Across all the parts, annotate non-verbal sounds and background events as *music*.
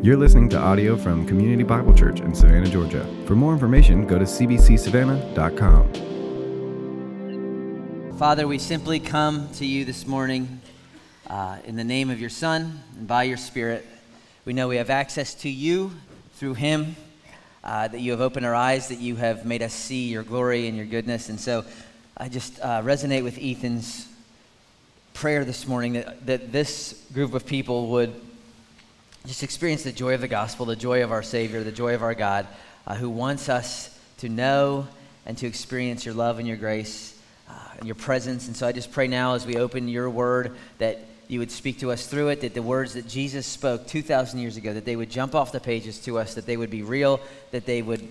You're listening to audio from Community Bible Church in Savannah, Georgia. For more information, go to cbcsavannah.com. Father, we simply come to you this morning uh, in the name of your Son and by your Spirit. We know we have access to you through him, uh, that you have opened our eyes, that you have made us see your glory and your goodness. And so I just uh, resonate with Ethan's prayer this morning that, that this group of people would just experience the joy of the gospel, the joy of our Savior, the joy of our God, uh, who wants us to know and to experience your love and your grace uh, and your presence. And so I just pray now as we open your word that you would speak to us through it, that the words that Jesus spoke 2,000 years ago, that they would jump off the pages to us, that they would be real, that they would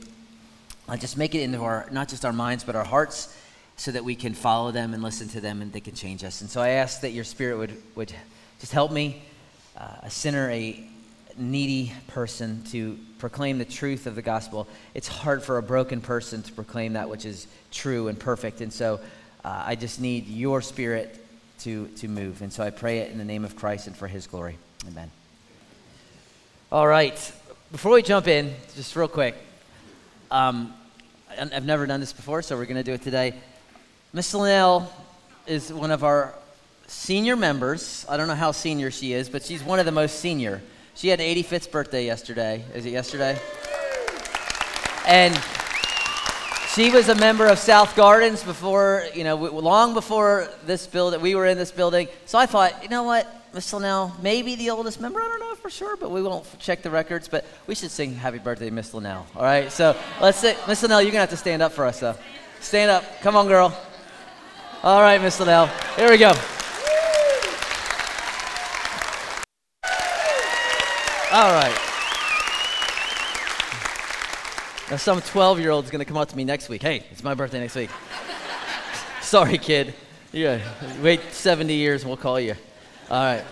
uh, just make it into our, not just our minds, but our hearts, so that we can follow them and listen to them and they can change us. And so I ask that your spirit would, would just help me, uh, a sinner, a, needy person to proclaim the truth of the gospel. It's hard for a broken person to proclaim that which is true and perfect. And so uh, I just need your spirit to, to move. And so I pray it in the name of Christ and for his glory. Amen. All right. Before we jump in, just real quick, um, I've never done this before, so we're going to do it today. Miss Linnell is one of our senior members. I don't know how senior she is, but she's one of the most senior. She had an 85th birthday yesterday. Is it yesterday? And she was a member of South Gardens before, you know, long before this building. We were in this building. So I thought, you know what, Miss Linnell, maybe the oldest member. I don't know for sure, but we won't check the records. But we should sing Happy Birthday, Miss Linnell. All right. So let's say, Miss Linnell, you're gonna have to stand up for us, though. Stand up. Come on, girl. All right, Miss Linnell. Here we go. All right. Now, some 12 year old is going to come up to me next week. Hey, it's my birthday next week. *laughs* Sorry, kid. Yeah, wait 70 years and we'll call you. All right.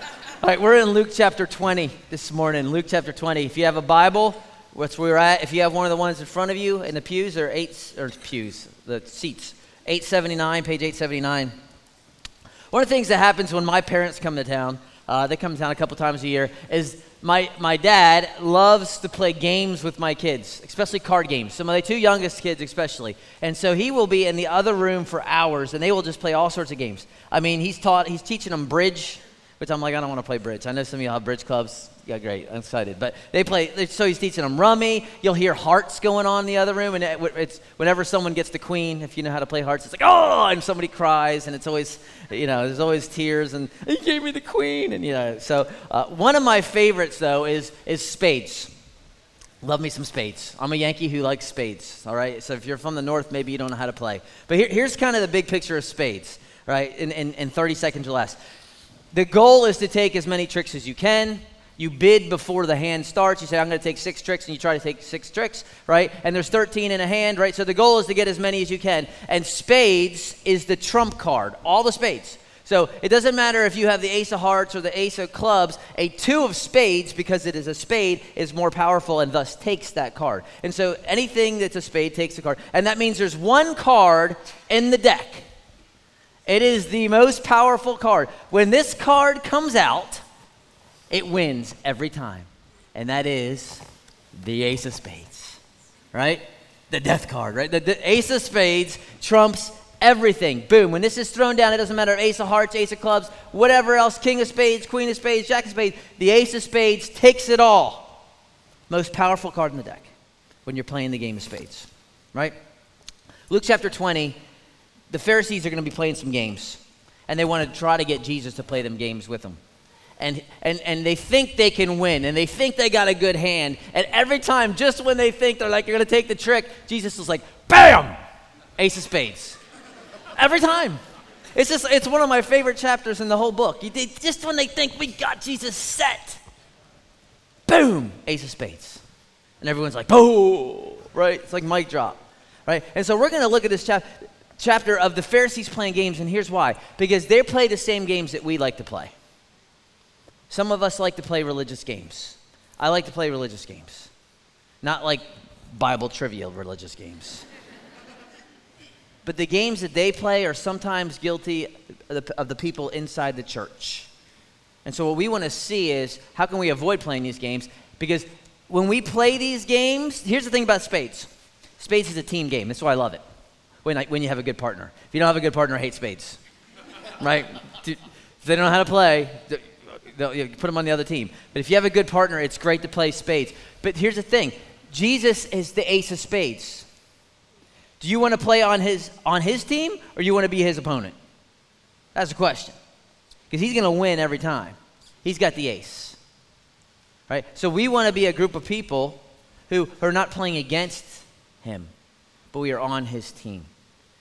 All right, we're in Luke chapter 20 this morning. Luke chapter 20. If you have a Bible, that's where we're at. If you have one of the ones in front of you in the pews or eight or pews, the seats, 879, page 879. One of the things that happens when my parents come to town, uh, they come to town a couple times a year, is my, my dad loves to play games with my kids, especially card games. Some of the two youngest kids, especially. And so he will be in the other room for hours, and they will just play all sorts of games. I mean, he's taught, he's teaching them bridge, which I'm like, I don't want to play bridge. I know some of y'all have bridge clubs. Yeah, great. I'm excited. But they play, so he's teaching them rummy. You'll hear hearts going on in the other room. And it's whenever someone gets the queen, if you know how to play hearts, it's like, oh, and somebody cries. And it's always, you know, there's always tears. And he gave me the queen. And, you know, so uh, one of my favorites, though, is, is spades. Love me some spades. I'm a Yankee who likes spades, all right? So if you're from the north, maybe you don't know how to play. But here, here's kind of the big picture of spades, right, in, in, in 30 seconds or less. The goal is to take as many tricks as you can you bid before the hand starts. You say, I'm going to take six tricks, and you try to take six tricks, right? And there's 13 in a hand, right? So the goal is to get as many as you can. And spades is the trump card, all the spades. So it doesn't matter if you have the ace of hearts or the ace of clubs, a two of spades, because it is a spade, is more powerful and thus takes that card. And so anything that's a spade takes a card. And that means there's one card in the deck. It is the most powerful card. When this card comes out, it wins every time. And that is the ace of spades, right? The death card, right? The, the, ace of spades trumps everything. Boom. When this is thrown down, it doesn't matter ace of hearts, ace of clubs, whatever else, king of spades, queen of spades, jack of spades. The ace of spades takes it all. Most powerful card in the deck when you're playing the game of spades, right? Luke chapter 20, the Pharisees are going to be playing some games, and they want to try to get Jesus to play them games with them and, and, and they think they can win and they think they got a good hand. And every time, just when they think they're like, you're going to take the trick, Jesus is like, bam! Ace of spades. every time. It's just, it's one of my favorite chapters in the whole book. They, just when they think we got Jesus set, boom, ace of spades. And everyone's like, oh, right? It's like mic drop, right? And so we're going to look at this chap- chapter of the Pharisees playing games, and here's why. Because they play the same games that we like to play. Some of us like to play religious games. I like to play religious games, not like Bible trivia religious games. but the games that they play are sometimes guilty of the, of the people inside the church. And so, what we want to see is how can we avoid playing these games? Because when we play these games, here's the thing about spades spades is a team game. That's why I love it. When, I, when you have a good partner. If you don't have a good partner, hate spades. right? If they don't know how to play, you put them on the other team. But if you have a good partner, it's great to play spades. But here's the thing Jesus is the ace of spades. Do you want to play on his, on his team or you want to be his opponent? That's the question. Because he's going to win every time. He's got the ace. Right? So we want to be a group of people who are not playing against him, but we are on his team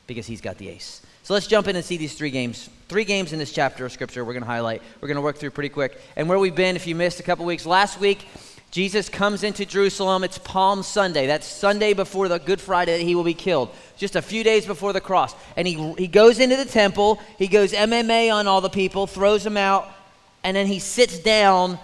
because he's got the ace. So let's jump in and see these three games. Three games in this chapter of Scripture we're going to highlight. We're going to work through pretty quick. And where we've been, if you missed a couple weeks, last week, Jesus comes into Jerusalem. It's Palm Sunday. That's Sunday before the Good Friday that he will be killed, just a few days before the cross. And he, he goes into the temple. He goes MMA on all the people, throws them out, and then he sits down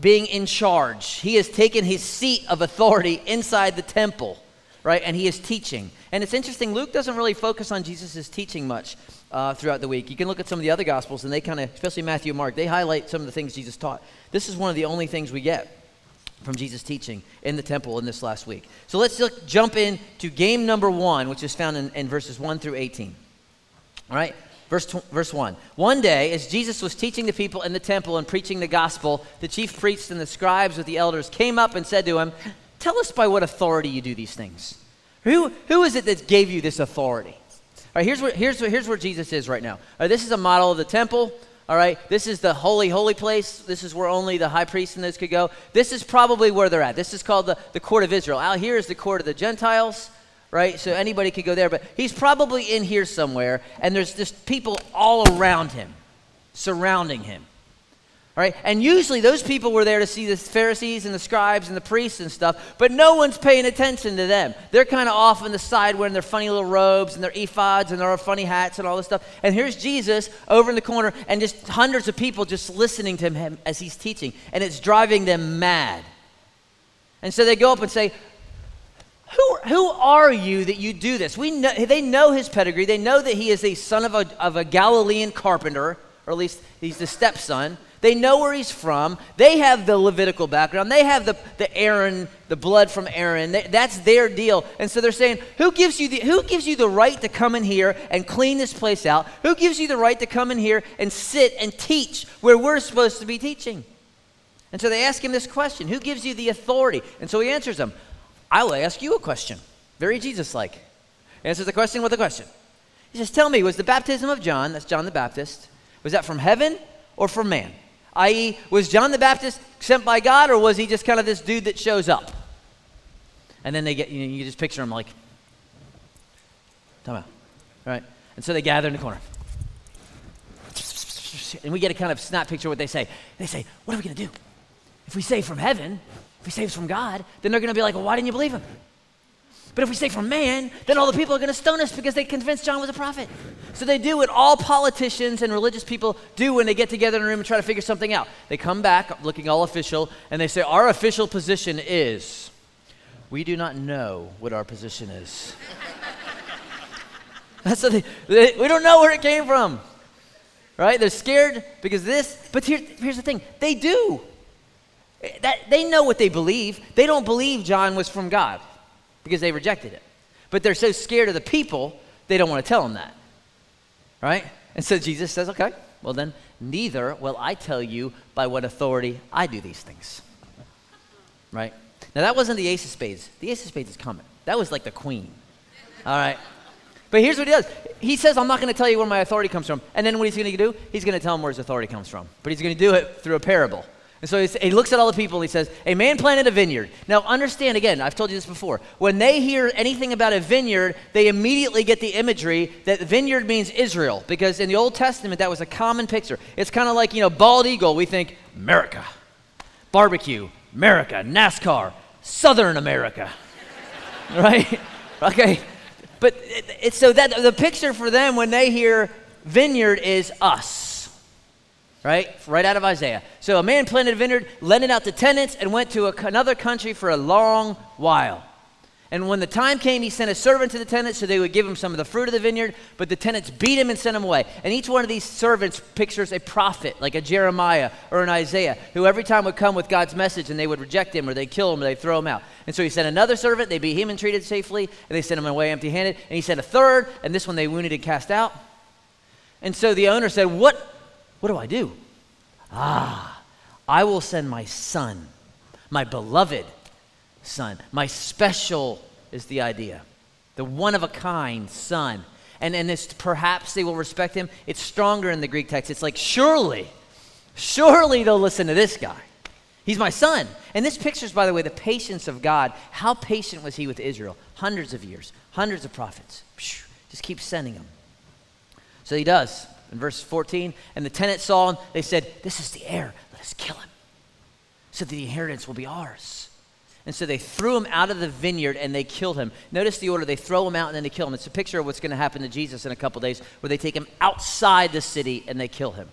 being in charge. He has taken his seat of authority inside the temple, right? And he is teaching. And it's interesting, Luke doesn't really focus on Jesus' teaching much uh, throughout the week. You can look at some of the other Gospels, and they kind of, especially Matthew and Mark, they highlight some of the things Jesus taught. This is one of the only things we get from Jesus' teaching in the temple in this last week. So let's look, jump in to game number one, which is found in, in verses 1 through 18. All right? Verse, tw- verse 1. One day, as Jesus was teaching the people in the temple and preaching the gospel, the chief priests and the scribes with the elders came up and said to him, Tell us by what authority you do these things. Who, who is it that gave you this authority? All right, here's where, here's, where, here's where Jesus is right now. All right, this is a model of the temple. All right, this is the holy, holy place. This is where only the high priest and those could go. This is probably where they're at. This is called the, the court of Israel. Out here is the court of the Gentiles, right? So anybody could go there, but he's probably in here somewhere, and there's just people all around him, surrounding him. Right? And usually those people were there to see the Pharisees and the scribes and the priests and stuff, but no one's paying attention to them. They're kind of off on the side wearing their funny little robes and their ephods and their funny hats and all this stuff. And here's Jesus over in the corner and just hundreds of people just listening to him as he's teaching. And it's driving them mad. And so they go up and say, who, who are you that you do this? We know, they know his pedigree. They know that he is a son of a, of a Galilean carpenter, or at least he's the stepson. They know where he's from. They have the Levitical background. They have the, the Aaron, the blood from Aaron. They, that's their deal. And so they're saying, who gives, you the, who gives you the right to come in here and clean this place out? Who gives you the right to come in here and sit and teach where we're supposed to be teaching? And so they ask him this question Who gives you the authority? And so he answers them, I will ask you a question. Very Jesus like. Answers the question with a question. He says, Tell me, was the baptism of John, that's John the Baptist, was that from heaven or from man? I.e., was John the Baptist sent by God, or was he just kind of this dude that shows up? And then they get, you, know, you just picture him like, talk about, right? And so they gather in the corner. And we get a kind of snap picture of what they say. They say, What are we going to do? If we say from heaven, if we say it's from God, then they're going to be like, Well, why didn't you believe him? But if we say from man, then all the people are going to stone us because they convinced John was a prophet. So they do what all politicians and religious people do when they get together in a room and try to figure something out. They come back looking all official and they say, Our official position is, we do not know what our position is. *laughs* That's what they, they, we don't know where it came from. Right? They're scared because this, but here, here's the thing they do. That, they know what they believe. They don't believe John was from God because they rejected it. But they're so scared of the people, they don't want to tell them that. Right? And so Jesus says, okay, well then, neither will I tell you by what authority I do these things. Right? Now, that wasn't the ace of spades. The ace of spades is coming. That was like the queen. All right? But here's what he does. He says, I'm not going to tell you where my authority comes from. And then what he's going to do? He's going to tell him where his authority comes from. But he's going to do it through a parable. And so he looks at all the people and he says, A man planted a vineyard. Now, understand again, I've told you this before. When they hear anything about a vineyard, they immediately get the imagery that vineyard means Israel, because in the Old Testament, that was a common picture. It's kind of like, you know, bald eagle, we think America, barbecue, America, NASCAR, Southern America, *laughs* right? Okay. But it's so that the picture for them when they hear vineyard is us right? Right out of Isaiah. So a man planted a vineyard, lent it out to tenants, and went to a, another country for a long while. And when the time came, he sent a servant to the tenants so they would give him some of the fruit of the vineyard, but the tenants beat him and sent him away. And each one of these servants pictures a prophet, like a Jeremiah or an Isaiah, who every time would come with God's message and they would reject him or they'd kill him or they'd throw him out. And so he sent another servant, they beat him and treated safely, and they sent him away empty handed. And he sent a third, and this one they wounded and cast out. And so the owner said, What, what do I do? Ah, I will send my son, my beloved son. My special is the idea. The one of a kind son. And, and it's perhaps they will respect him. It's stronger in the Greek text. It's like, surely, surely they'll listen to this guy. He's my son. And this pictures, by the way, the patience of God. How patient was he with Israel? Hundreds of years, hundreds of prophets. Just keep sending them. So he does. In verse 14, and the tenants saw him. They said, This is the heir. Let us kill him so the inheritance will be ours. And so they threw him out of the vineyard and they killed him. Notice the order. They throw him out and then they kill him. It's a picture of what's going to happen to Jesus in a couple days, where they take him outside the city and they kill him.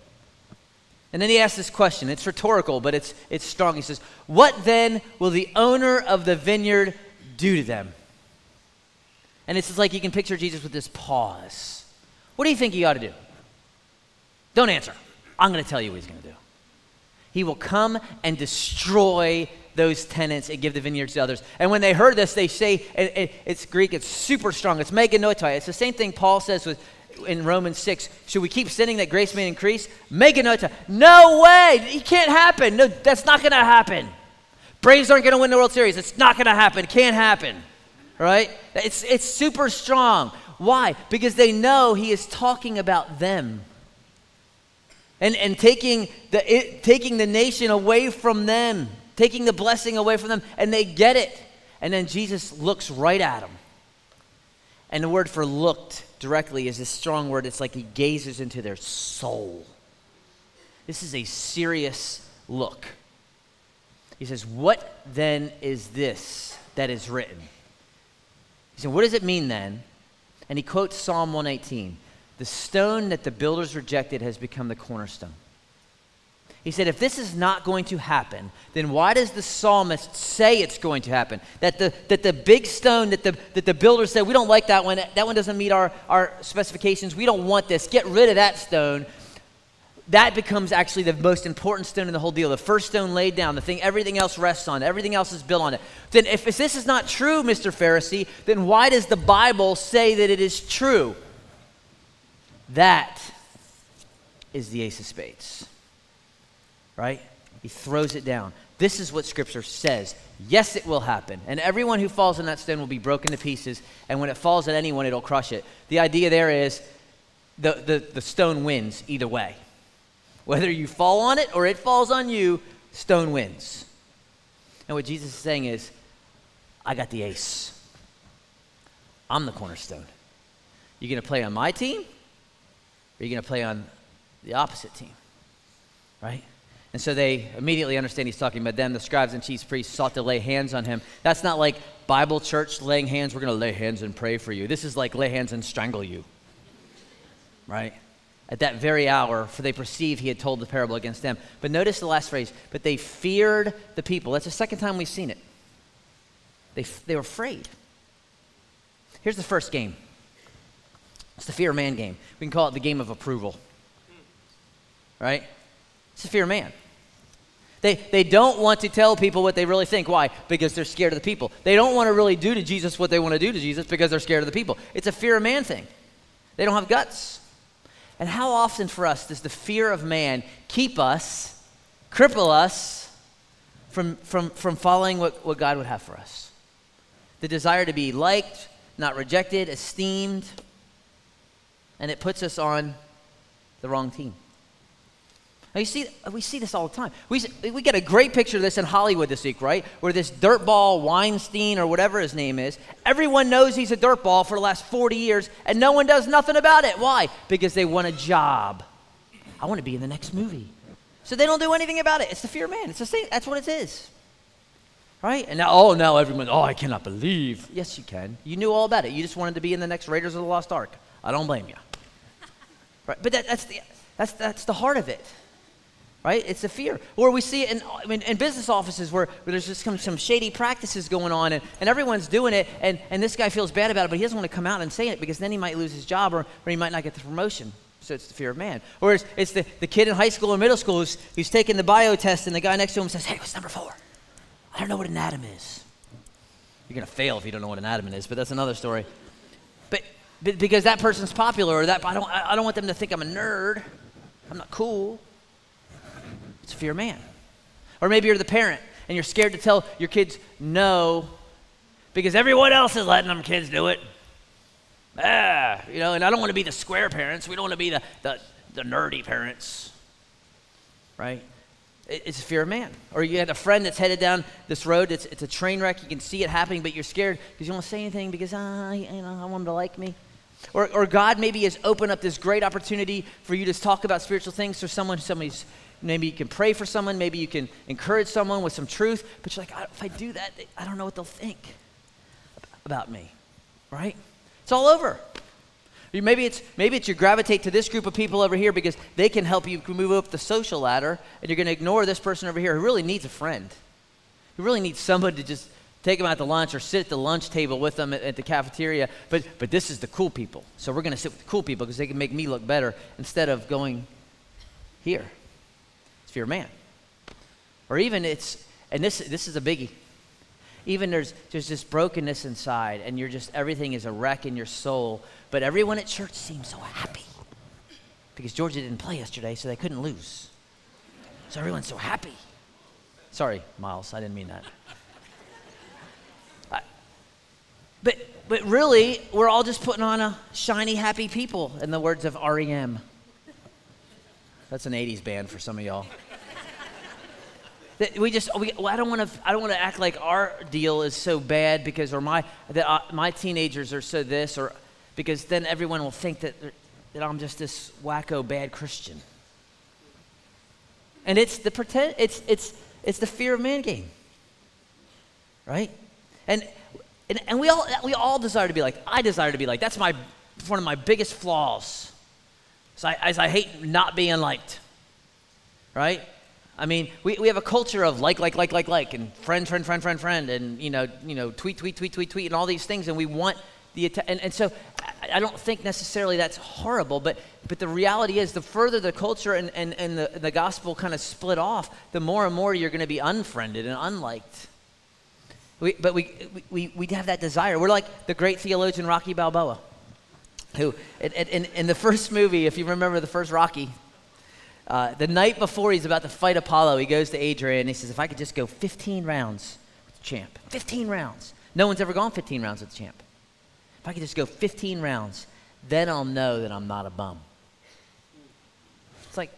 And then he asks this question. It's rhetorical, but it's, it's strong. He says, What then will the owner of the vineyard do to them? And it's like you can picture Jesus with this pause. What do you think he ought to do? Don't answer. I'm going to tell you what he's going to do. He will come and destroy those tenants and give the vineyards to others. And when they heard this, they say, it, it, it's Greek, it's super strong. It's me genoito. It's the same thing Paul says with, in Romans 6. Should we keep sinning that grace may increase? Me genoito. No way. It can't happen. No, that's not going to happen. Braves aren't going to win the World Series. It's not going to happen. Can't happen. Right? It's, it's super strong. Why? Because they know he is talking about them and, and taking, the, it, taking the nation away from them, taking the blessing away from them, and they get it. And then Jesus looks right at them. And the word for looked directly is a strong word. It's like he gazes into their soul. This is a serious look. He says, What then is this that is written? He said, What does it mean then? And he quotes Psalm 118 the stone that the builders rejected has become the cornerstone. He said, if this is not going to happen, then why does the psalmist say it's going to happen? That the, that the big stone that the, that the builders said, we don't like that one, that one doesn't meet our, our specifications, we don't want this, get rid of that stone. That becomes actually the most important stone in the whole deal. The first stone laid down, the thing everything else rests on, everything else is built on it. Then, if this is not true, Mr. Pharisee, then why does the Bible say that it is true? That is the ace of spades. Right? He throws it down. This is what Scripture says. Yes, it will happen. And everyone who falls on that stone will be broken to pieces. And when it falls at anyone, it'll crush it. The idea there is the, the, the stone wins either way. Whether you fall on it or it falls on you, stone wins. And what Jesus is saying is, I got the ace. I'm the cornerstone. You're going to play on my team are you going to play on the opposite team? Right? And so they immediately understand he's talking about them. The scribes and chief priests sought to lay hands on him. That's not like Bible church laying hands. We're going to lay hands and pray for you. This is like lay hands and strangle you. Right? At that very hour, for they perceived he had told the parable against them. But notice the last phrase, but they feared the people. That's the second time we've seen it. They, they were afraid. Here's the first game it's the fear of man game. We can call it the game of approval. Right? It's the fear of man. They, they don't want to tell people what they really think. Why? Because they're scared of the people. They don't want to really do to Jesus what they want to do to Jesus because they're scared of the people. It's a fear of man thing. They don't have guts. And how often for us does the fear of man keep us, cripple us from, from, from following what, what God would have for us? The desire to be liked, not rejected, esteemed, and it puts us on the wrong team. Now you see, we see this all the time. We, we get a great picture of this in Hollywood this week, right? Where this dirtball Weinstein or whatever his name is, everyone knows he's a dirtball for the last 40 years, and no one does nothing about it. Why? Because they want a job. I want to be in the next movie. So they don't do anything about it. It's the fear of man. It's the same. That's what it is. Right? And now, oh, now everyone, oh, I cannot believe. Yes, you can. You knew all about it. You just wanted to be in the next Raiders of the Lost Ark. I don't blame you. Right? But that, that's, the, that's, that's the heart of it. right? It's a fear. Or we see it in, I mean, in business offices where, where there's just some, some shady practices going on and, and everyone's doing it, and, and this guy feels bad about it, but he doesn't want to come out and say it because then he might lose his job or, or he might not get the promotion. So it's the fear of man. Or it's, it's the, the kid in high school or middle school who's, who's taking the bio test, and the guy next to him says, Hey, what's number four? I don't know what an atom is. You're going to fail if you don't know what an atom is, but that's another story. Because that person's popular, or that I don't, I don't want them to think I'm a nerd. I'm not cool. It's fear of man. Or maybe you're the parent and you're scared to tell your kids no because everyone else is letting them kids do it. Ah, you know, and I don't want to be the square parents. We don't want to be the, the, the nerdy parents, right? It's fear of man. Or you had a friend that's headed down this road. It's, it's a train wreck. You can see it happening, but you're scared because you don't want to say anything because ah, you know, I want them to like me. Or, or God maybe has opened up this great opportunity for you to talk about spiritual things to someone, somebody's Maybe you can pray for someone. Maybe you can encourage someone with some truth. But you're like, if I do that, I don't know what they'll think about me, right? It's all over. Maybe it's maybe it's you gravitate to this group of people over here because they can help you move up the social ladder, and you're going to ignore this person over here who really needs a friend, who really needs somebody to just take them out to lunch or sit at the lunch table with them at, at the cafeteria. But but this is the cool people, so we're going to sit with the cool people because they can make me look better instead of going here. It's fear of man. Or even it's, and this, this is a biggie. Even there's, there's this brokenness inside, and you're just, everything is a wreck in your soul, but everyone at church seems so happy because Georgia didn't play yesterday, so they couldn't lose. So everyone's so happy. Sorry, Miles, I didn't mean that. I, but, but really, we're all just putting on a shiny, happy people, in the words of REM. That's an 80s band for some of y'all. we just we, I don't want to I don't want to act like our deal is so bad because or my that uh, my teenagers are so this or because then everyone will think that that I'm just this wacko bad Christian. And it's the pretend it's it's it's the fear of man game. Right? And and, and we all we all desire to be like I desire to be like that's my one of my biggest flaws as I, as I hate not being liked, right? I mean, we, we have a culture of like, like, like, like, like, and friend, friend, friend, friend, friend, and you know, you know, tweet, tweet, tweet, tweet, tweet, and all these things, and we want the and, and so I, I don't think necessarily that's horrible, but but the reality is, the further the culture and, and, and the, the gospel kind of split off, the more and more you're going to be unfriended and unliked. We, but we, we, we have that desire. We're like the great theologian Rocky Balboa who, in, in, in, the first movie, if you remember the first Rocky, uh, the night before he's about to fight Apollo, he goes to Adrian and he says, If I could just go 15 rounds with the champ, 15 rounds. No one's ever gone 15 rounds with the champ. If I could just go 15 rounds, then I'll know that I'm not a bum. It's like,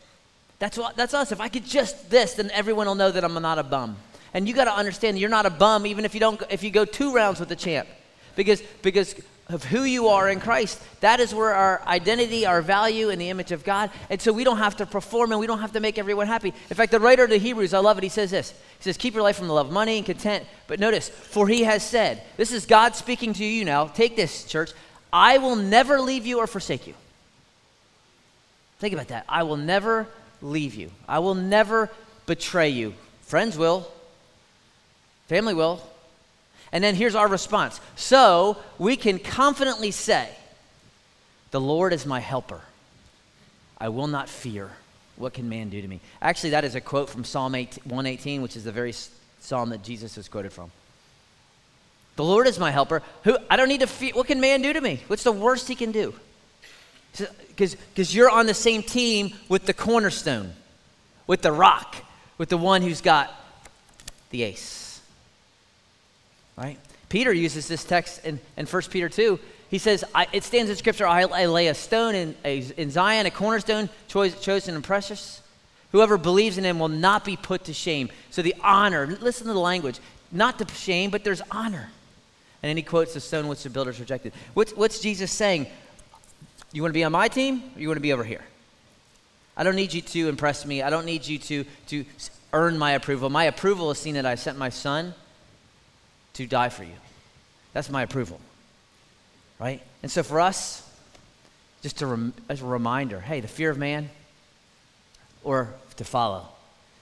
that's, what, that's us. If I could just this, then everyone will know that I'm not a bum. And you got to understand you're not a bum even if you, don't, if you go two rounds with the champ. Because, because of who you are in Christ. That is where our identity, our value in the image of God. And so we don't have to perform and we don't have to make everyone happy. In fact, the writer of the Hebrews, I love it, he says this. He says, Keep your life from the love of money and content. But notice, for he has said, this is God speaking to you now. Take this, church. I will never leave you or forsake you. Think about that. I will never leave you. I will never betray you. Friends will, family will, and then here's our response. So we can confidently say, The Lord is my helper. I will not fear. What can man do to me? Actually, that is a quote from Psalm 118, which is the very psalm that Jesus is quoted from. The Lord is my helper. Who I don't need to fear. What can man do to me? What's the worst he can do? Because you're on the same team with the cornerstone, with the rock, with the one who's got the ace right? Peter uses this text in, in 1 Peter 2. He says, It stands in Scripture, I, I lay a stone in, a, in Zion, a cornerstone chosen and precious. Whoever believes in him will not be put to shame. So the honor, listen to the language, not to shame, but there's honor. And then he quotes the stone which the builders rejected. What's, what's Jesus saying? You want to be on my team or you want to be over here? I don't need you to impress me. I don't need you to, to earn my approval. My approval is seen that I sent my son to die for you. That's my approval. Right? And so for us, just rem- as a reminder hey, the fear of man or to follow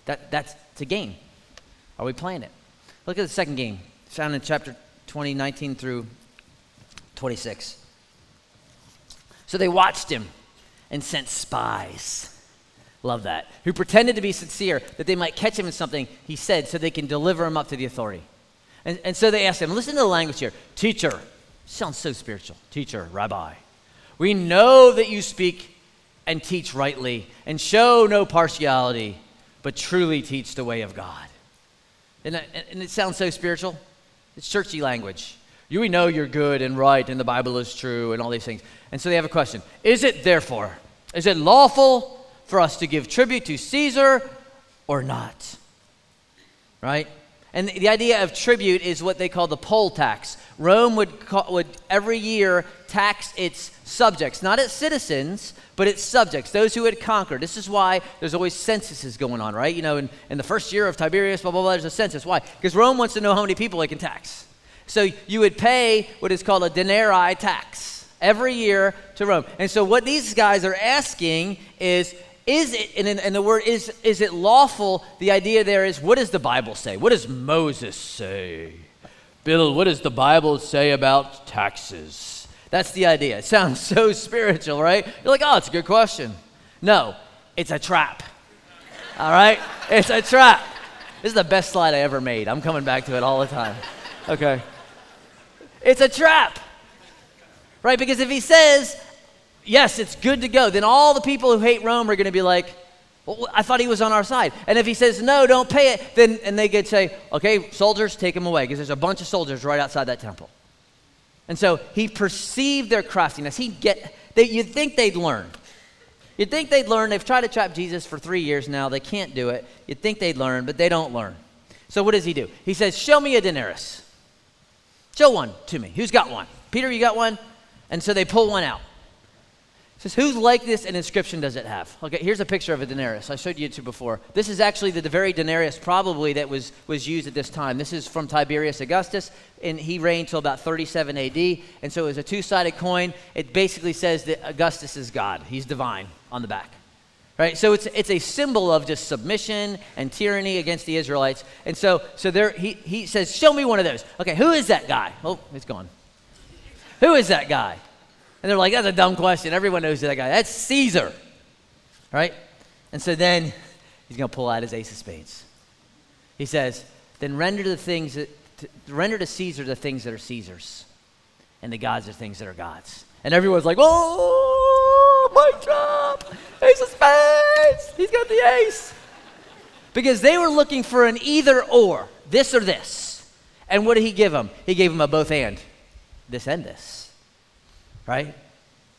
That, that's it's a game. Are we playing it? Look at the second game, found in chapter 20, 19 through 26. So they watched him and sent spies. Love that. Who pretended to be sincere that they might catch him in something he said so they can deliver him up to the authority. And, and so they asked him, listen to the language here. Teacher, sounds so spiritual. Teacher, rabbi, we know that you speak and teach rightly and show no partiality, but truly teach the way of God. And, and it sounds so spiritual. It's churchy language. You, we know you're good and right and the Bible is true and all these things. And so they have a question Is it therefore, is it lawful for us to give tribute to Caesar or not? Right? And the idea of tribute is what they call the poll tax. Rome would, call, would every year tax its subjects, not its citizens, but its subjects, those who had conquered. This is why there's always censuses going on, right? You know, in, in the first year of Tiberius, blah, blah, blah, there's a census. Why? Because Rome wants to know how many people they can tax. So you would pay what is called a denarii tax every year to Rome. And so what these guys are asking is is it, and, and the word is, is it lawful? The idea there is, what does the Bible say? What does Moses say? Bill, what does the Bible say about taxes? That's the idea. It sounds *laughs* so spiritual, right? You're like, oh, it's a good question. No, it's a trap. All right? It's a trap. This is the best slide I ever made. I'm coming back to it all the time. Okay. It's a trap. Right? Because if he says, yes, it's good to go, then all the people who hate Rome are going to be like, well, I thought he was on our side. And if he says, no, don't pay it, then and they could say, okay, soldiers, take him away, because there's a bunch of soldiers right outside that temple. And so he perceived their craftiness. He get, they, you'd think they'd learn. You'd think they'd learn. They've tried to trap Jesus for three years now. They can't do it. You'd think they'd learn, but they don't learn. So what does he do? He says, show me a denarius. Show one to me. Who's got one? Peter, you got one? And so they pull one out says, Whose likeness and inscription does it have? Okay, here's a picture of a denarius. I showed you two before. This is actually the, very denarius, probably, that was, was used at this time. This is from Tiberius Augustus, and he reigned till about 37 AD. And so it was a two sided coin. It basically says that Augustus is God, he's divine on the back. Right? So it's, it's a symbol of just submission and tyranny against the Israelites. And so, so there, he, he says, Show me one of those. Okay, who is that guy? Oh, it's gone. Who is that guy? And they're like, that's a dumb question. Everyone knows that guy. That's Caesar. Right? And so then he's going to pull out his ace of spades. He says, then render the things that, to, render to Caesar the things that are Caesar's, and the gods the things that are God's. And everyone's like, oh, mic drop, ace of spades. He's got the ace. Because they were looking for an either or, this or this. And what did he give them? He gave them a both and, this and this right?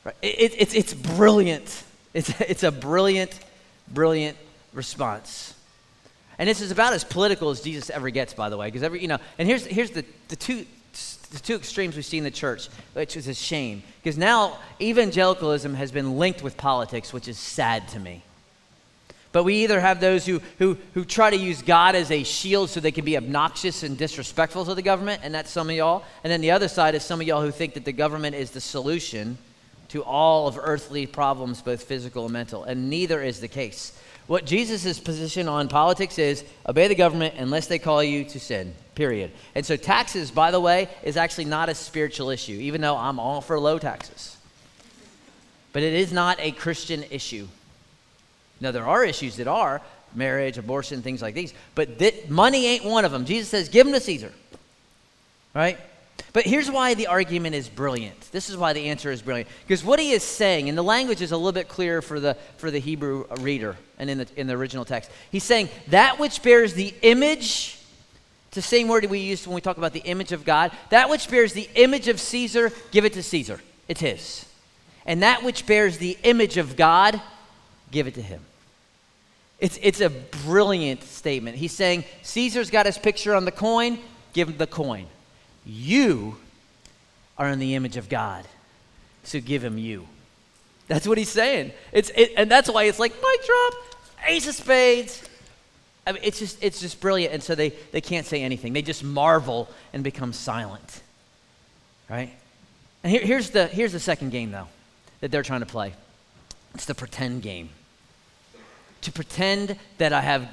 right? It, it's, it's brilliant. It's, *laughs* it's a brilliant, brilliant response. And this is about as political as Jesus ever gets, by the way, because every, you know, and here's, here's the, the two, the two extremes we see in the church, which is a shame. Because now evangelicalism has been linked with politics, which is sad to me. But we either have those who, who, who try to use God as a shield so they can be obnoxious and disrespectful to the government, and that's some of y'all. And then the other side is some of y'all who think that the government is the solution to all of earthly problems, both physical and mental. And neither is the case. What Jesus' position on politics is obey the government unless they call you to sin, period. And so, taxes, by the way, is actually not a spiritual issue, even though I'm all for low taxes. But it is not a Christian issue. Now, there are issues that are marriage, abortion, things like these, but th- money ain't one of them. Jesus says, give them to Caesar. Right? But here's why the argument is brilliant. This is why the answer is brilliant. Because what he is saying, and the language is a little bit clearer for the, for the Hebrew reader and in the, in the original text. He's saying, that which bears the image, it's the same word we use when we talk about the image of God. That which bears the image of Caesar, give it to Caesar. It's his. And that which bears the image of God, give it to him. It's, it's a brilliant statement. He's saying, Caesar's got his picture on the coin, give him the coin. You are in the image of God, so give him you. That's what he's saying. It's, it, and that's why it's like, mic drop, ace of spades. I mean, it's just, it's just brilliant. And so they, they can't say anything. They just marvel and become silent. Right? And here, here's, the, here's the second game, though, that they're trying to play it's the pretend game to pretend that I have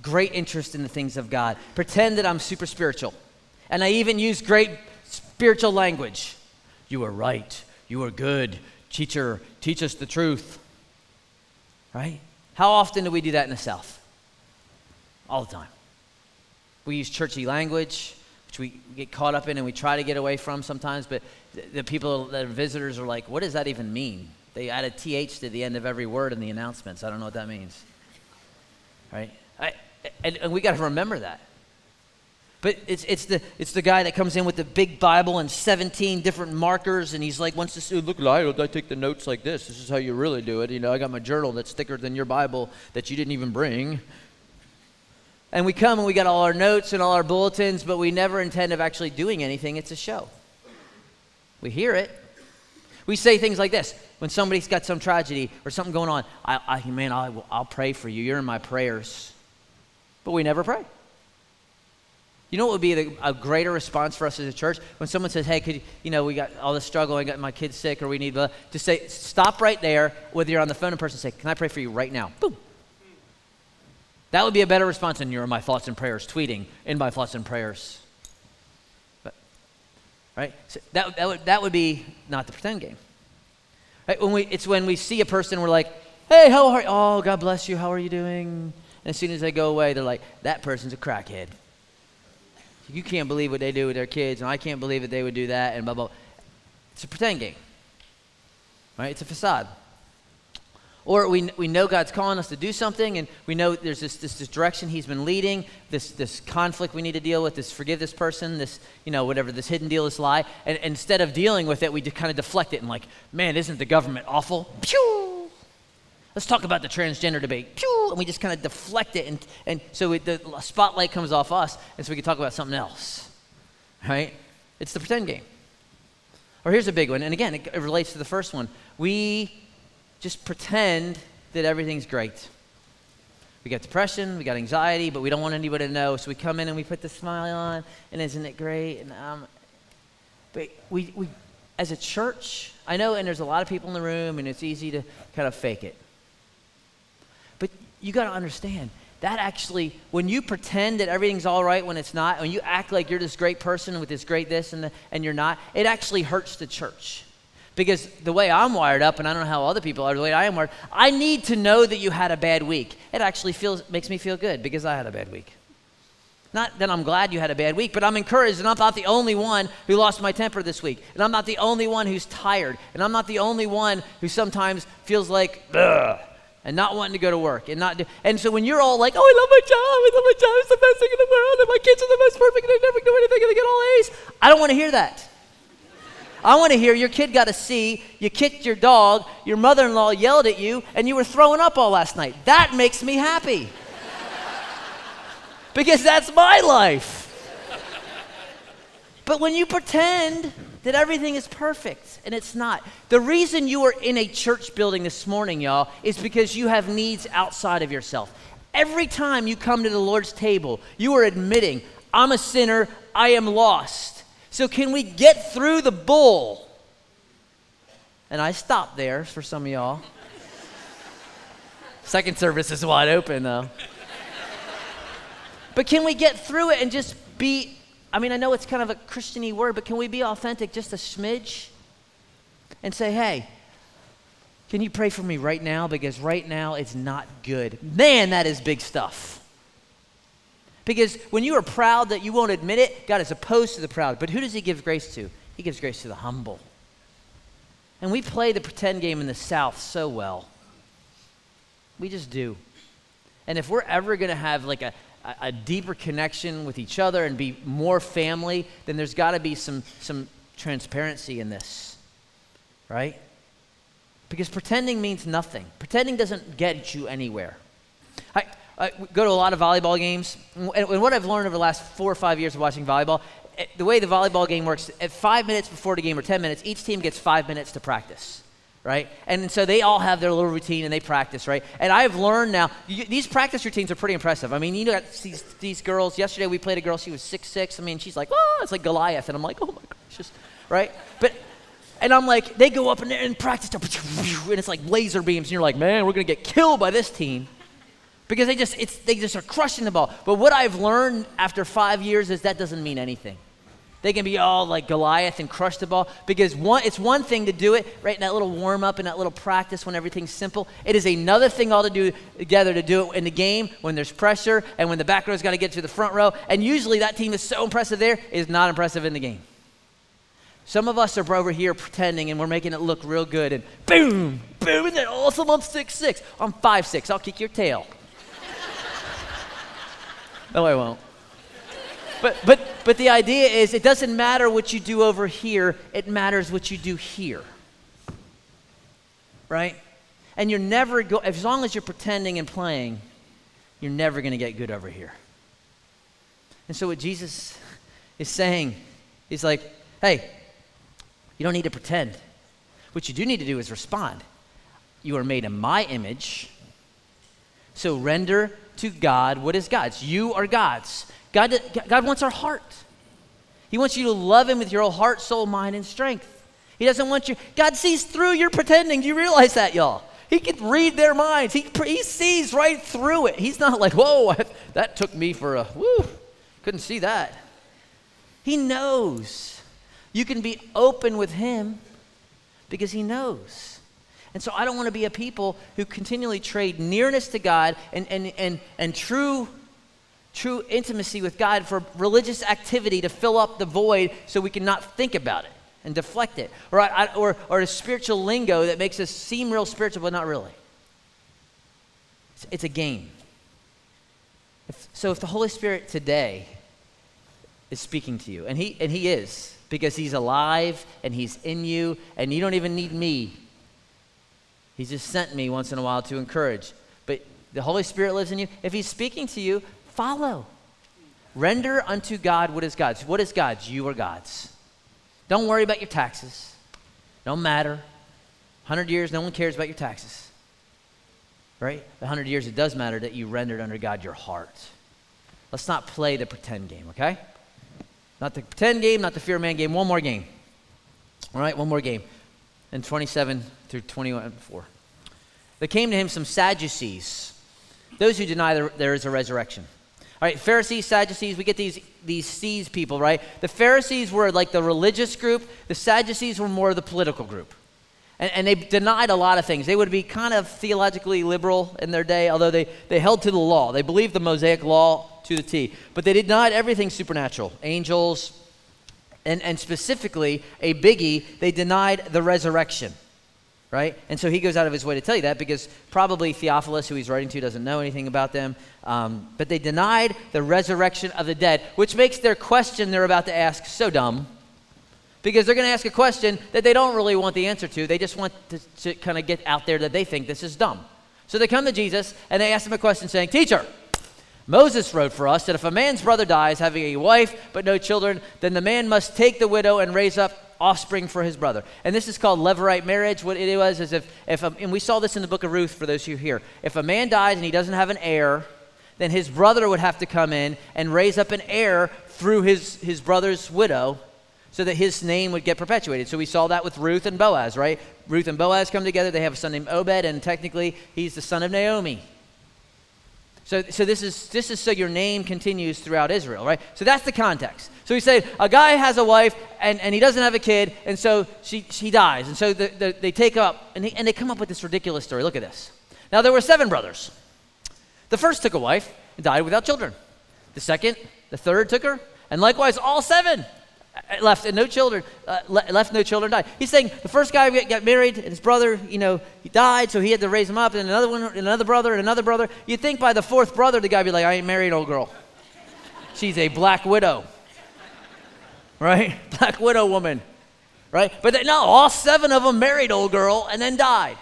great interest in the things of God, pretend that I'm super spiritual. And I even use great spiritual language. You are right. You are good. Teacher, teach us the truth. Right? How often do we do that in the South? All the time. We use churchy language, which we get caught up in and we try to get away from sometimes, but the, people that are visitors are like, what does that even mean? They added TH to the end of every word in the announcements. I don't know what that means. Right? I, and, and we got to remember that. But it's, it's, the, it's the guy that comes in with the big Bible and 17 different markers, and he's like, wants to say, look, I, I take the notes like this. This is how you really do it. You know, I got my journal that's thicker than your Bible that you didn't even bring. And we come and we got all our notes and all our bulletins, but we never intend of actually doing anything. It's a show. We hear it. We say things like this when somebody's got some tragedy or something going on. I, I man, I'll, I'll pray for you. You're in my prayers. But we never pray. You know what would be the, a greater response for us as a church? When someone says, hey, could you, you know, we got all this struggle, I got my kids sick, or we need, blah, to say, stop right there, whether you're on the phone in person, say, can I pray for you right now? Boom. That would be a better response than you're in my thoughts and prayers, tweeting in my thoughts and prayers. Right? So that, that, would, that would be not the pretend game. Right? When we, it's when we see a person, we're like, hey, how are you? Oh, God bless you. How are you doing? And as soon as they go away, they're like, that person's a crackhead you can't believe what they do with their kids, and I can't believe that they would do that, and blah, blah. It's a pretend game, right? It's a facade. Or we, we know God's calling us to do something, and we know there's this, this, this direction He's been leading, this, this conflict we need to deal with, this forgive this person, this, you know, whatever, this hidden deal, this lie. And, and instead of dealing with it, we just kind of deflect it and, like, man, isn't the government awful? Pew! Let's talk about the transgender debate. Pew! And we just kind of deflect it. And, and so the spotlight comes off us, and so we can talk about something else. Right? It's the pretend game. Or here's a big one. And again, it, it relates to the first one. We just pretend that everything's great. We got depression, we got anxiety, but we don't want anybody to know. So we come in and we put the smile on, and isn't it great? And um, but we, we, as a church, I know, and there's a lot of people in the room, and it's easy to kind of fake it But you got to understand that actually, when you pretend that everything's all right when it's not, when you act like you're this great person with this great this and, the, and you're not, it actually hurts the church. Because the way I'm wired up, and I don't know how other people are, the way I am wired, I need to know that you had a bad week. It actually feels, makes me feel good because I had a bad week. Not that I'm glad you had a bad week, but I'm encouraged, and I'm not the only one who lost my temper this week. And I'm not the only one who's tired. And I'm not the only one who sometimes feels like, ugh and not wanting to go to work and not do, and so when you're all like, oh, I love my job, I love my job, it's the best thing in the world, and my kids are the most perfect, and they never do anything, and they get all A's. I don't want to hear that. I want to hear your kid got a C, you kicked your dog, your mother-in-law yelled at you, and you were throwing up all last night. That makes me happy. *laughs* because that's my life. But when you pretend that everything is perfect, and it's not. The reason you are in a church building this morning, y'all, is because you have needs outside of yourself. Every time you come to the Lord's table, you are admitting, I'm a sinner, I am lost. So, can we get through the bull? And I stopped there for some of y'all. *laughs* Second service is wide open, though. But can we get through it and just be I mean, I know it's kind of a Christiany word, but can we be authentic just a smidge and say, hey, can you pray for me right now? Because right now it's not good. Man, that is big stuff. Because when you are proud that you won't admit it, God is opposed to the proud. But who does He give grace to? He gives grace to the humble. And we play the pretend game in the South so well. We just do. And if we're ever going to have like a, a, deeper connection with each other and be more family, then there's got to be some, some transparency in this, right? Because pretending means nothing. Pretending doesn't get you anywhere. I, go to a lot of volleyball games, and, what I've learned over the last four or five years of watching volleyball, eh, the way the volleyball game works, at five minutes before the game or 10 minutes, each team gets five minutes to practice right? And so they all have their little routine and they practice, right? And I've learned now, you, these practice routines are pretty impressive. I mean, you got these, these girls. Yesterday we played a girl, she was six six. I mean, she's like, oh, it's like Goliath. And I'm like, oh my gosh, right? But, and I'm like, they go up and, and practice, and it's like laser beams. And you're like, man, we're going to get killed by this team. Because they just, it's, they just are crushing the ball. But what I've learned after five years is that doesn't mean anything. They can be all like Goliath and crush the ball because one, it's one thing to do it right in that little warm up and that little practice when everything's simple. It is another thing all to do together to do it in the game when there's pressure and when the back row's got to get to the front row. And usually that team is so impressive there is not impressive in the game. Some of us are over here pretending and we're making it look real good and boom, boom, and then awesome, I'm six six. I'm five six. I'll kick your tail. No, I won't. But, but, but the idea is it doesn't matter what you do over here, it matters what you do here. Right? And you're never, go, as long as you're pretending and playing, you're never going to get good over here. And so what Jesus is saying, is like, hey, you don't need to pretend. What you do need to do is respond. You are made in my image. So render to God what is God's. You are God's. God, God wants our heart. He wants you to love Him with your whole heart, soul, mind, and strength. He doesn't want you. God sees through your pretending. Do you realize that, y'all? He can read their minds. He, he sees right through it. He's not like, whoa, *laughs* that took me for a, whoo, couldn't see that. He knows. You can be open with Him because He knows. And so I don't want to be a people who continually trade nearness to God and, and, and, and true true intimacy with God for religious activity to fill up the void so we can not think about it and deflect it. Or, or, or a spiritual lingo that makes us seem real spiritual, but not really. It's, it's a game. If, so if the Holy Spirit today is speaking to you, and he, and he is, because he's alive and he's in you, and you don't even need me. He just sent me once in a while to encourage. But the Holy Spirit lives in you. If he's speaking to you, follow. Render unto God what is God's. What is God's? You are God's. Don't worry about your taxes. Don't matter. 100 years, no one cares about your taxes. Right? The 100 years, it does matter that you rendered under God your heart. Let's not play the pretend game, okay? Not the pretend game, not the fear man game. One more game. All right, one more game. In 27 through 21, 4. There came to him some Sadducees, those who deny there is a resurrection. All right, Pharisees, Sadducees, we get these, these C's people, right? The Pharisees were like the religious group, the Sadducees were more of the political group. And, and they denied a lot of things. They would be kind of theologically liberal in their day, although they, they held to the law. They believed the Mosaic law to the T. But they denied everything supernatural angels, and, and specifically, a biggie, they denied the resurrection right? And so he goes out of his way to tell you that because probably Theophilus, who he's writing to, doesn't know anything about them. Um, but they denied the resurrection of the dead, which makes their question they're about to ask so dumb because they're going to ask a question that they don't really want the answer to. They just want to, to kind of get out there that they think this is dumb. So they come to Jesus and they ask him a question saying, Teacher, Moses wrote for us that if a man's brother dies having a wife but no children, then the man must take the widow and raise up offspring for his brother. And this is called Levirate marriage. What it was is if, if a, and we saw this in the book of Ruth for those who here. If a man dies and he doesn't have an heir, then his brother would have to come in and raise up an heir through his, his brother's widow so that his name would get perpetuated. So we saw that with Ruth and Boaz, right? Ruth and Boaz come together. They have a son named Obed, and technically he's the son of Naomi. So, so this, is, this is so your name continues throughout Israel, right? So that's the context. So he said, a guy has a wife and, and he doesn't have a kid, and so she, she dies. And so the, the, they take up, and, and they come up with this ridiculous story. Look at this. Now, there were seven brothers. The first took a wife and died without children. The second, the third took her, and likewise all seven Uh, uh, left and no children uh, left no children died he's saying the first guy got married and his brother you know he died so he had to raise him up and another one and another brother and another brother. You'd think by the fourth brother the guy would be like i ain't married old girl. She's a black widow. *laughs* Right? *laughs* Black widow woman. Right? But they, no all seven of them married old girl and then died.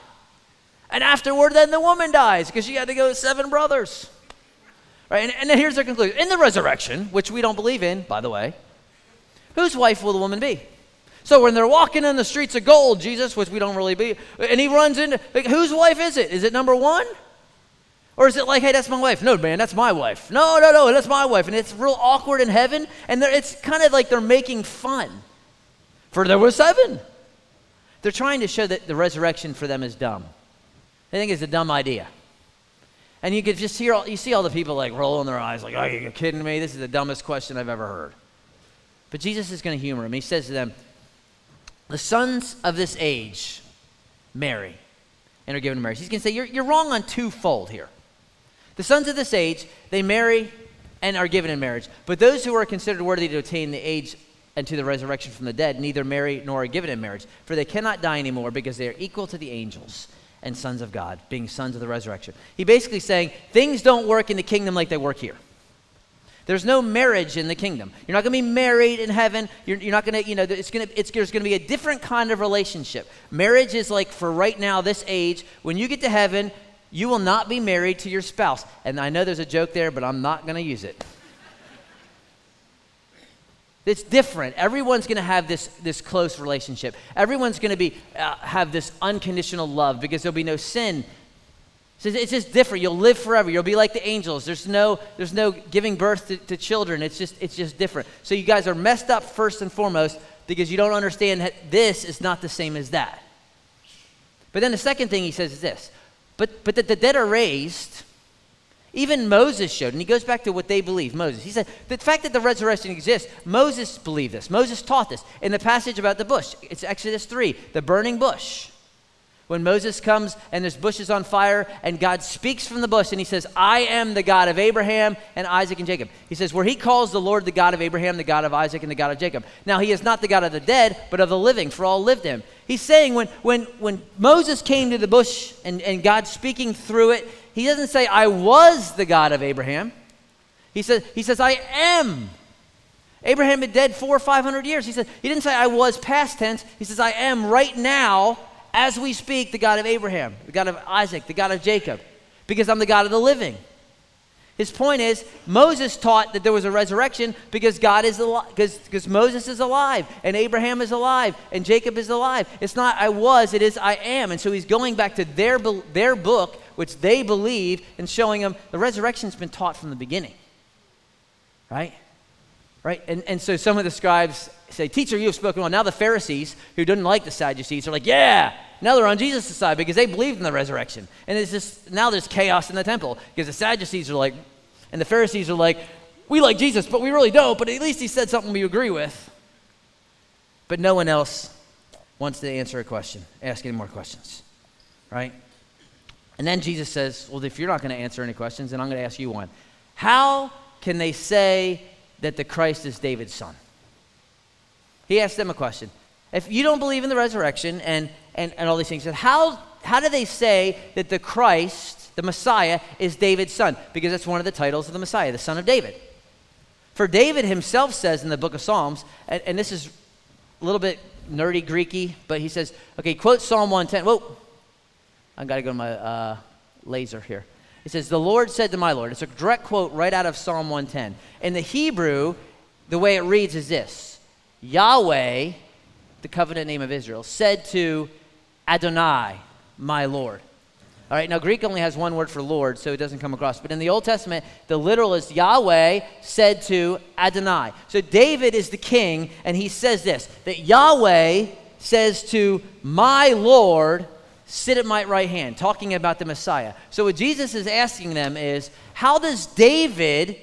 And afterward then the woman dies because she had to go with seven brothers. Right? And, and then here's their conclusion. In the resurrection which we don't believe in by the way Whose wife will the woman be? So when they're walking in the streets of gold, Jesus, which we don't really be, and he runs into, like, whose wife is it? Is it number one? Or is it like, hey, that's my wife? No, man, that's my wife. No, no, no, that's my wife. And it's real awkward in heaven, and it's kind of like they're making fun. For there were seven. They're trying to show that the resurrection for them is dumb. They think it's a dumb idea. And you could just hear, all, you see all the people like rolling their eyes, like, oh, are you kidding me? This is the dumbest question I've ever heard. But Jesus is going to humor him. He says to them, The sons of this age marry and are given in marriage. He's going to say, you're, you're wrong on twofold here. The sons of this age, they marry and are given in marriage. But those who are considered worthy to attain the age and to the resurrection from the dead neither marry nor are given in marriage, for they cannot die anymore because they are equal to the angels and sons of God, being sons of the resurrection. He basically saying things don't work in the kingdom like they work here. There's no marriage in the kingdom. You're not going to be married in heaven. You're, you're not going to, you know, it's going to, it's, there's going to be a different kind of relationship. Marriage is like for right now, this age. When you get to heaven, you will not be married to your spouse. And I know there's a joke there, but I'm not going to use it. It's different. Everyone's going to have this, this close relationship. Everyone's going to be uh, have this unconditional love because there'll be no sin. It's just different. You'll live forever. You'll be like the angels. There's no, there's no giving birth to, to children. It's just, it's just different. So you guys are messed up first and foremost because you don't understand that this is not the same as that. But then the second thing he says is this but, but that the dead are raised even Moses showed, and he goes back to what they believe, Moses. He said, the fact that the resurrection exists, Moses believed this. Moses taught this. In the passage about the bush, it's Exodus 3, the burning bush. When Moses comes and there's bushes on fire, and God speaks from the bush, and he says, I am the God of Abraham and Isaac and Jacob. He says, where he calls the Lord the God of Abraham, the God of Isaac, and the God of Jacob. Now, he is not the God of the dead, but of the living, for all lived him. He's saying when, when, when Moses came to the bush and, and God speaking through it, he doesn't say, I was the God of Abraham. He says, he says I am. Abraham had dead four or five hundred years. He said, he didn't say I was past tense. He says, I am right now, as we speak, the God of Abraham, the God of Isaac, the God of Jacob, because I'm the God of the living. His point is, Moses taught that there was a resurrection because God is alive, because, Moses is alive, and Abraham is alive, and Jacob is alive. It's not I was, it is I am. And so he's going back to their, their book, which they believe, and showing them the resurrection's been taught from the beginning. Right? Right? And, and so some of the scribes say, Teacher, you have spoken well. Now the Pharisees, who didn't like the Sadducees, are like, Yeah, now they're on Jesus' side because they believed in the resurrection. And it's just, now there's chaos in the temple because the Sadducees are like, and the Pharisees are like, we like Jesus, but we really don't, but at least he said something we agree with. But no one else wants to answer a question, ask any more questions, right? And then Jesus says, Well, if you're not going to answer any questions, then I'm going to ask you one. How can they say that the Christ is David's son? He asked them a question. If you don't believe in the resurrection and, and, and all these things, how, how do they say that the Christ the Messiah is David's son, because that's one of the titles of the Messiah, the son of David. For David himself says in the book of Psalms, and, and this is a little bit nerdy Greeky, but he says, okay, quote Psalm 110. Whoa, I got to go to my uh, laser here. It says, The Lord said to my Lord. It's a direct quote right out of Psalm 110. In the Hebrew, the way it reads is this Yahweh, the covenant name of Israel, said to Adonai, my Lord. All right, now Greek only has one word for Lord, so it doesn't come across. But in the Old Testament, the literal is Yahweh said to Adonai. So David is the king, and he says this that Yahweh says to my Lord, sit at my right hand, talking about the Messiah. So what Jesus is asking them is, how does David,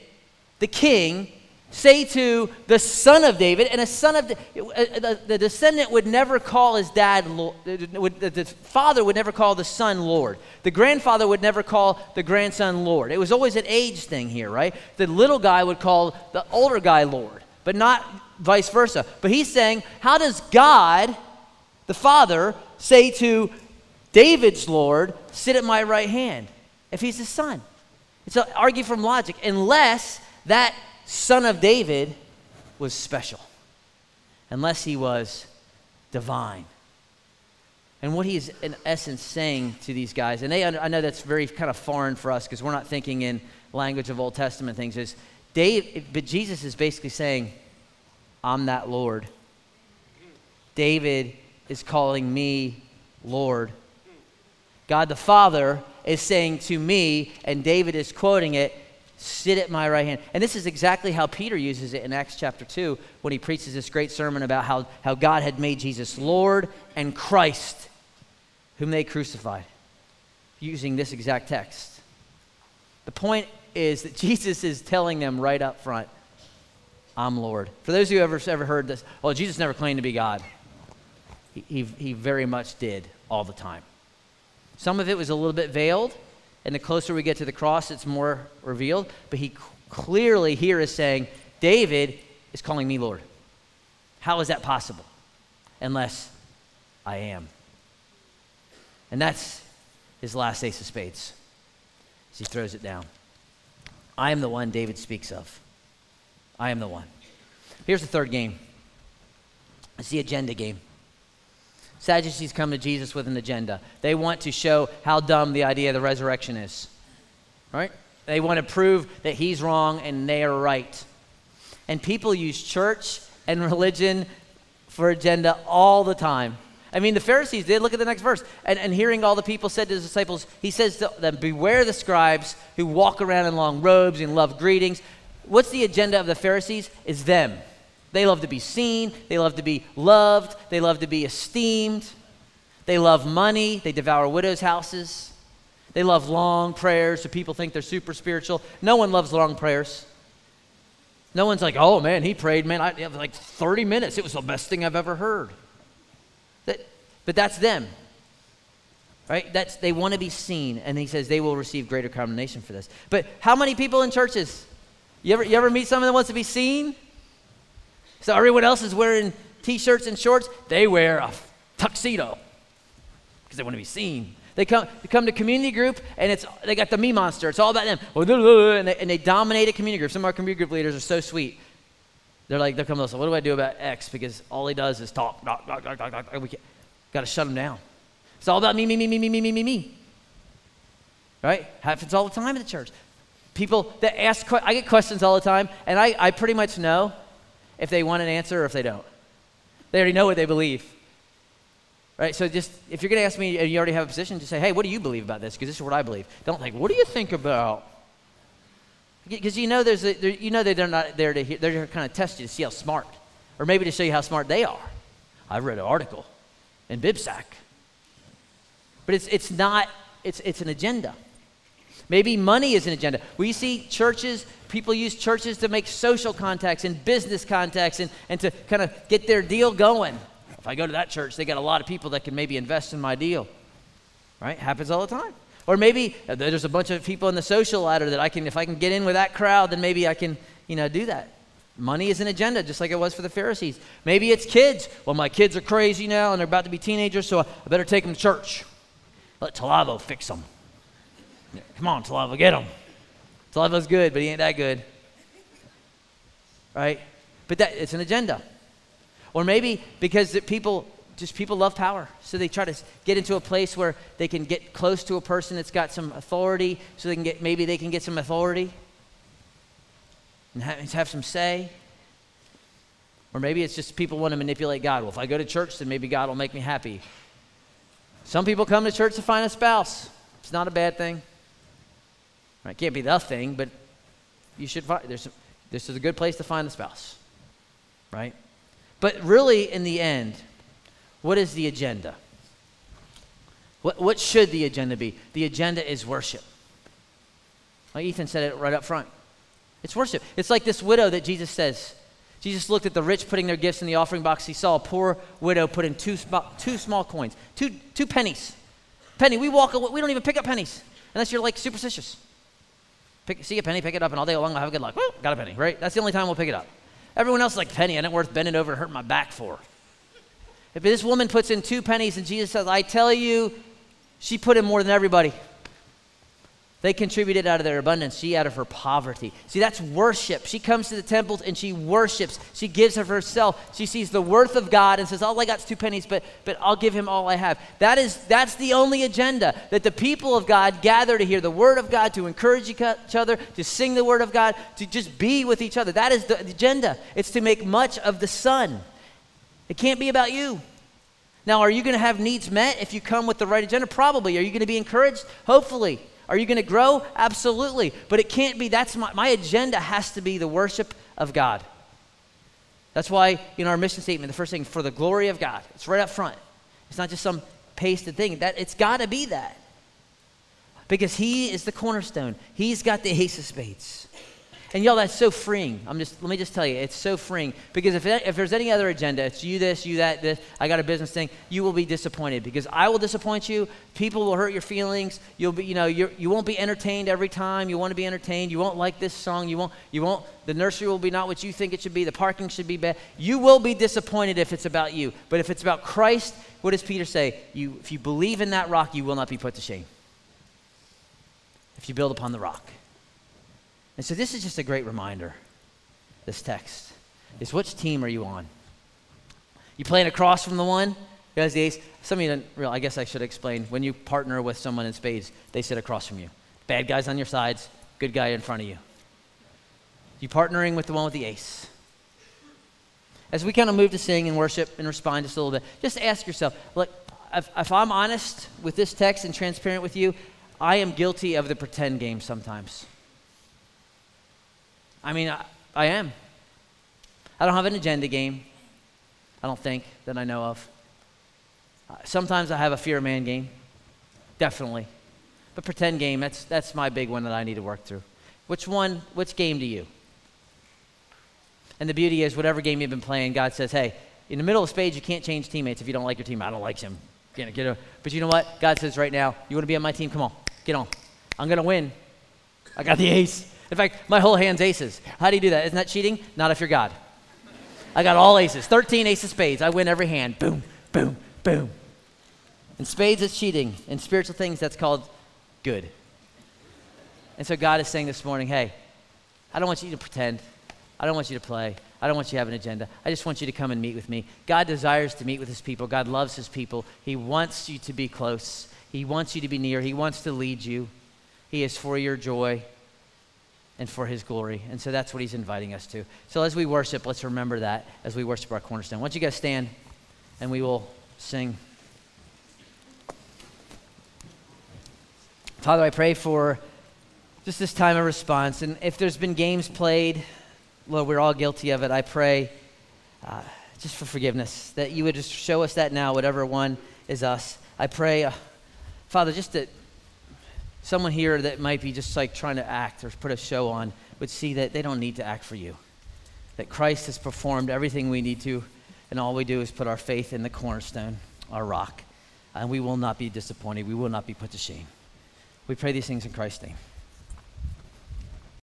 the king, say to the son of David, and a son of uh, uh, the, the descendant would never call his dad, uh, the father would never call the son Lord. The grandfather would never call the grandson Lord. It was always an age thing here, right? The little guy would call the older guy Lord, but not vice versa. But he's saying, how does God, the father, say to David's Lord, sit at my right hand, if he's his son? It's an argue from logic, unless that son of David was special, unless he was divine. And what he is, in essence saying to these guys, and they, I know that's very kind of foreign for us because we're not thinking in language of Old Testament things, is Dave, but Jesus is basically saying, I'm that Lord. David is calling me Lord. God the Father is saying to me, and David is quoting it, Sit at my right hand. And this is exactly how Peter uses it in Acts chapter 2 when he preaches this great sermon about how, how God had made Jesus Lord and Christ, whom they crucified, using this exact text. The point is that *laughs* Jesus is telling them right up front, I'm Lord. For those of you who ever, ever heard this, well, Jesus never claimed to be God. He, he, he very much did all the time. Some of it was a little bit veiled, and the closer we get to the cross, it's more revealed. But he clearly here is saying, David is calling me Lord. How is that possible? Unless I am. And that's his last ace of spades as he throws it down. I am the one David speaks of. I am the one. Here's the third game it's the agenda game. Sadducees come to Jesus with an agenda. They want to show how dumb the idea of the resurrection is. Right? They want to prove that he's wrong and they are right. And people use church and religion for agenda all the time. I mean, the Pharisees did. Look at the next verse. And, and hearing all the people said to his disciples, he says to them, Beware the scribes who walk around in long robes and love greetings. What's the agenda of the Pharisees? Is them. They love to be seen, they love to be loved, they love to be esteemed, they love money, they devour widows' houses, they love long prayers, so people think they're super spiritual. No one loves long prayers. No one's like, oh man, he prayed, man, I, have like 30 minutes. It was the best thing I've ever heard. That, but that's them. Right? That's they want to be seen, and he says they will receive greater condemnation for this. But how many people in churches? You ever, you ever meet someone that wants to be seen? So everyone else is wearing t-shirts and shorts. They wear a tuxedo because they want to be seen. They come, they come to community group and it's they got the me monster. It's all about them. And they, and they dominate a community group. Some of our community group leaders are so sweet. They're like, they'll come to us, what do I do about X? Because all he does is talk, talk, talk, talk, talk, talk. We got to shut him down. It's all about me, me, me, me, me, me, me, me, me. Right? Happens all the time in the church. People that ask, I get questions all the time, and I, I pretty much know if they want an answer or if they don't. They already know what they believe. Right? So just, if you're going to ask me and you already have a position, just say, hey, what do you believe about this? Because this is what I believe. Don't think, what do you think about? Because you know, there's a, you know they're not there to hear, they're to kind of test you to see how smart, or maybe to show you how smart they are. I've read an article in BibSac. But it's, it's not, it's, it's an agenda. Maybe money is an agenda. We see churches, people use churches to make social contacts and business contacts and, and to kind of get their deal going. If I go to that church, they got a lot of people that can maybe invest in my deal. Right? Happens all the time. Or maybe uh, there's a bunch of people in the social ladder that I can, if I can get in with that crowd, then maybe I can, you know, do that. Money is an agenda, just like it was for the Pharisees. Maybe it's kids. Well, my kids are crazy now and they're about to be teenagers, so I better take them to church. Let Talavo fix them. Come on, Talava, get him. Talava's good, but he ain't that good. Right? But that it's an agenda. Or maybe because people just people love power. So they try to get into a place where they can get close to a person that's got some authority, so they can get maybe they can get some authority and have, have some say. Or maybe it's just people want to manipulate God. Well, if I go to church, then maybe God will make me happy. Some people come to church to find a spouse. It's not a bad thing. It can't be the thing, but you should find, there's, this is a good place to find a spouse, right? But really, in the end, what is the agenda? What, what should the agenda be? The agenda is worship. Like Ethan said it right up front. It's worship. It's like this widow that Jesus says. Jesus looked at the rich putting their gifts in the offering box. He saw a poor widow put in two, two small coins, two, two pennies. Penny, we walk, away, we don't even pick up pennies unless you're like superstitious. Pick, see a penny, pick it up, and all day long I'll have a good luck. Woo, got a penny, right? That's the only time we'll pick it up. Everyone else is like, penny, I ain't worth bending over and hurting my back for. If this woman puts in two pennies and Jesus says, I tell you, she put in more than everybody. They contributed out of their abundance, she out of her poverty. See, that's worship. She comes to the temples and she worships. She gives of herself. She sees the worth of God and says, All I got is two pennies, but, but I'll give him all I have. That is, that's the only agenda that the people of God gather to hear the word of God, to encourage each other, to sing the word of God, to just be with each other. That is the agenda. It's to make much of the Son. It can't be about you. Now, are you going to have needs met if you come with the right agenda? Probably. Are you going to be encouraged? Hopefully. Are you going to grow? Absolutely. But it can't be, that's my, my agenda has to be the worship of God. That's why in our mission statement, the first thing, for the glory of God, it's right up front. It's not just some pasted thing. That It's got to be that. because He is the cornerstone. He's got the ace of spades. And y'all, that's so freeing. I'm just let me just tell you, it's so freeing because if, if there's any other agenda, it's you this, you that, this. I got a business thing. You will be disappointed because I will disappoint you. People will hurt your feelings. You'll be, you know, you're, you won't be entertained every time. You want to be entertained. You won't like this song. You won't, you won't. The nursery will be not what you think it should be. The parking should be bad. You will be disappointed if it's about you. But if it's about Christ, what does Peter say? You, if you believe in that rock, you will not be put to shame. If you build upon the rock. And so this is just a great reminder, this text, is which team are you on? You playing across from the one has the ace? Some of you didn't realize, I guess I should explain. When you partner with someone in spades, they sit across from you. Bad guys on your sides, good guy in front of you. You partnering with the one with the ace. As we kind of move to sing and worship and respond just a little bit, just ask yourself, look, if, if I'm honest with this text and transparent with you, I am guilty of the pretend game sometimes. I mean, I, I am. I don't have an agenda game. I don't think that I know of. Uh, sometimes I have a fear of man game, definitely. But pretend game, that's, that's my big one that I need to work through. Which one, which game do you? And the beauty is, whatever game you've been playing, God says, hey, in the middle of spades, you can't change teammates if you don't like your team. I don't like him. Get, get but you know what? God says right now, you want to be on my team? Come on, get on. I'm going to win. I got the ace. In fact, my whole hand's aces. How do you do that? Isn't that cheating? Not if you're God. I got all aces, 13 aces spades. I win every hand. Boom, boom, boom. In spades, it's cheating. In spiritual things, that's called good. And so God is saying this morning, hey, I don't want you to pretend. I don't want you to play. I don't want you to have an agenda. I just want you to come and meet with me. God desires to meet with his people. God loves his people. He wants you to be close. He wants you to be near. He wants to lead you. He is for your joy and for his glory. And so that's what he's inviting us to. So as we worship, let's remember that as we worship our cornerstone. Don't you guys stand and we will sing. Father, I pray for just this time of response. And if there's been games played, Lord, we're all guilty of it. I pray uh, just for forgiveness, that you would just show us that now, whatever one is us. I pray, uh, Father, just that someone here that might be just like trying to act or put a show on would see that they don't need to act for you. That Christ has performed everything we need to, and all we do is put our faith in the cornerstone, our rock. And we will not be disappointed. We will not be put to shame. We pray these things in Christ's name.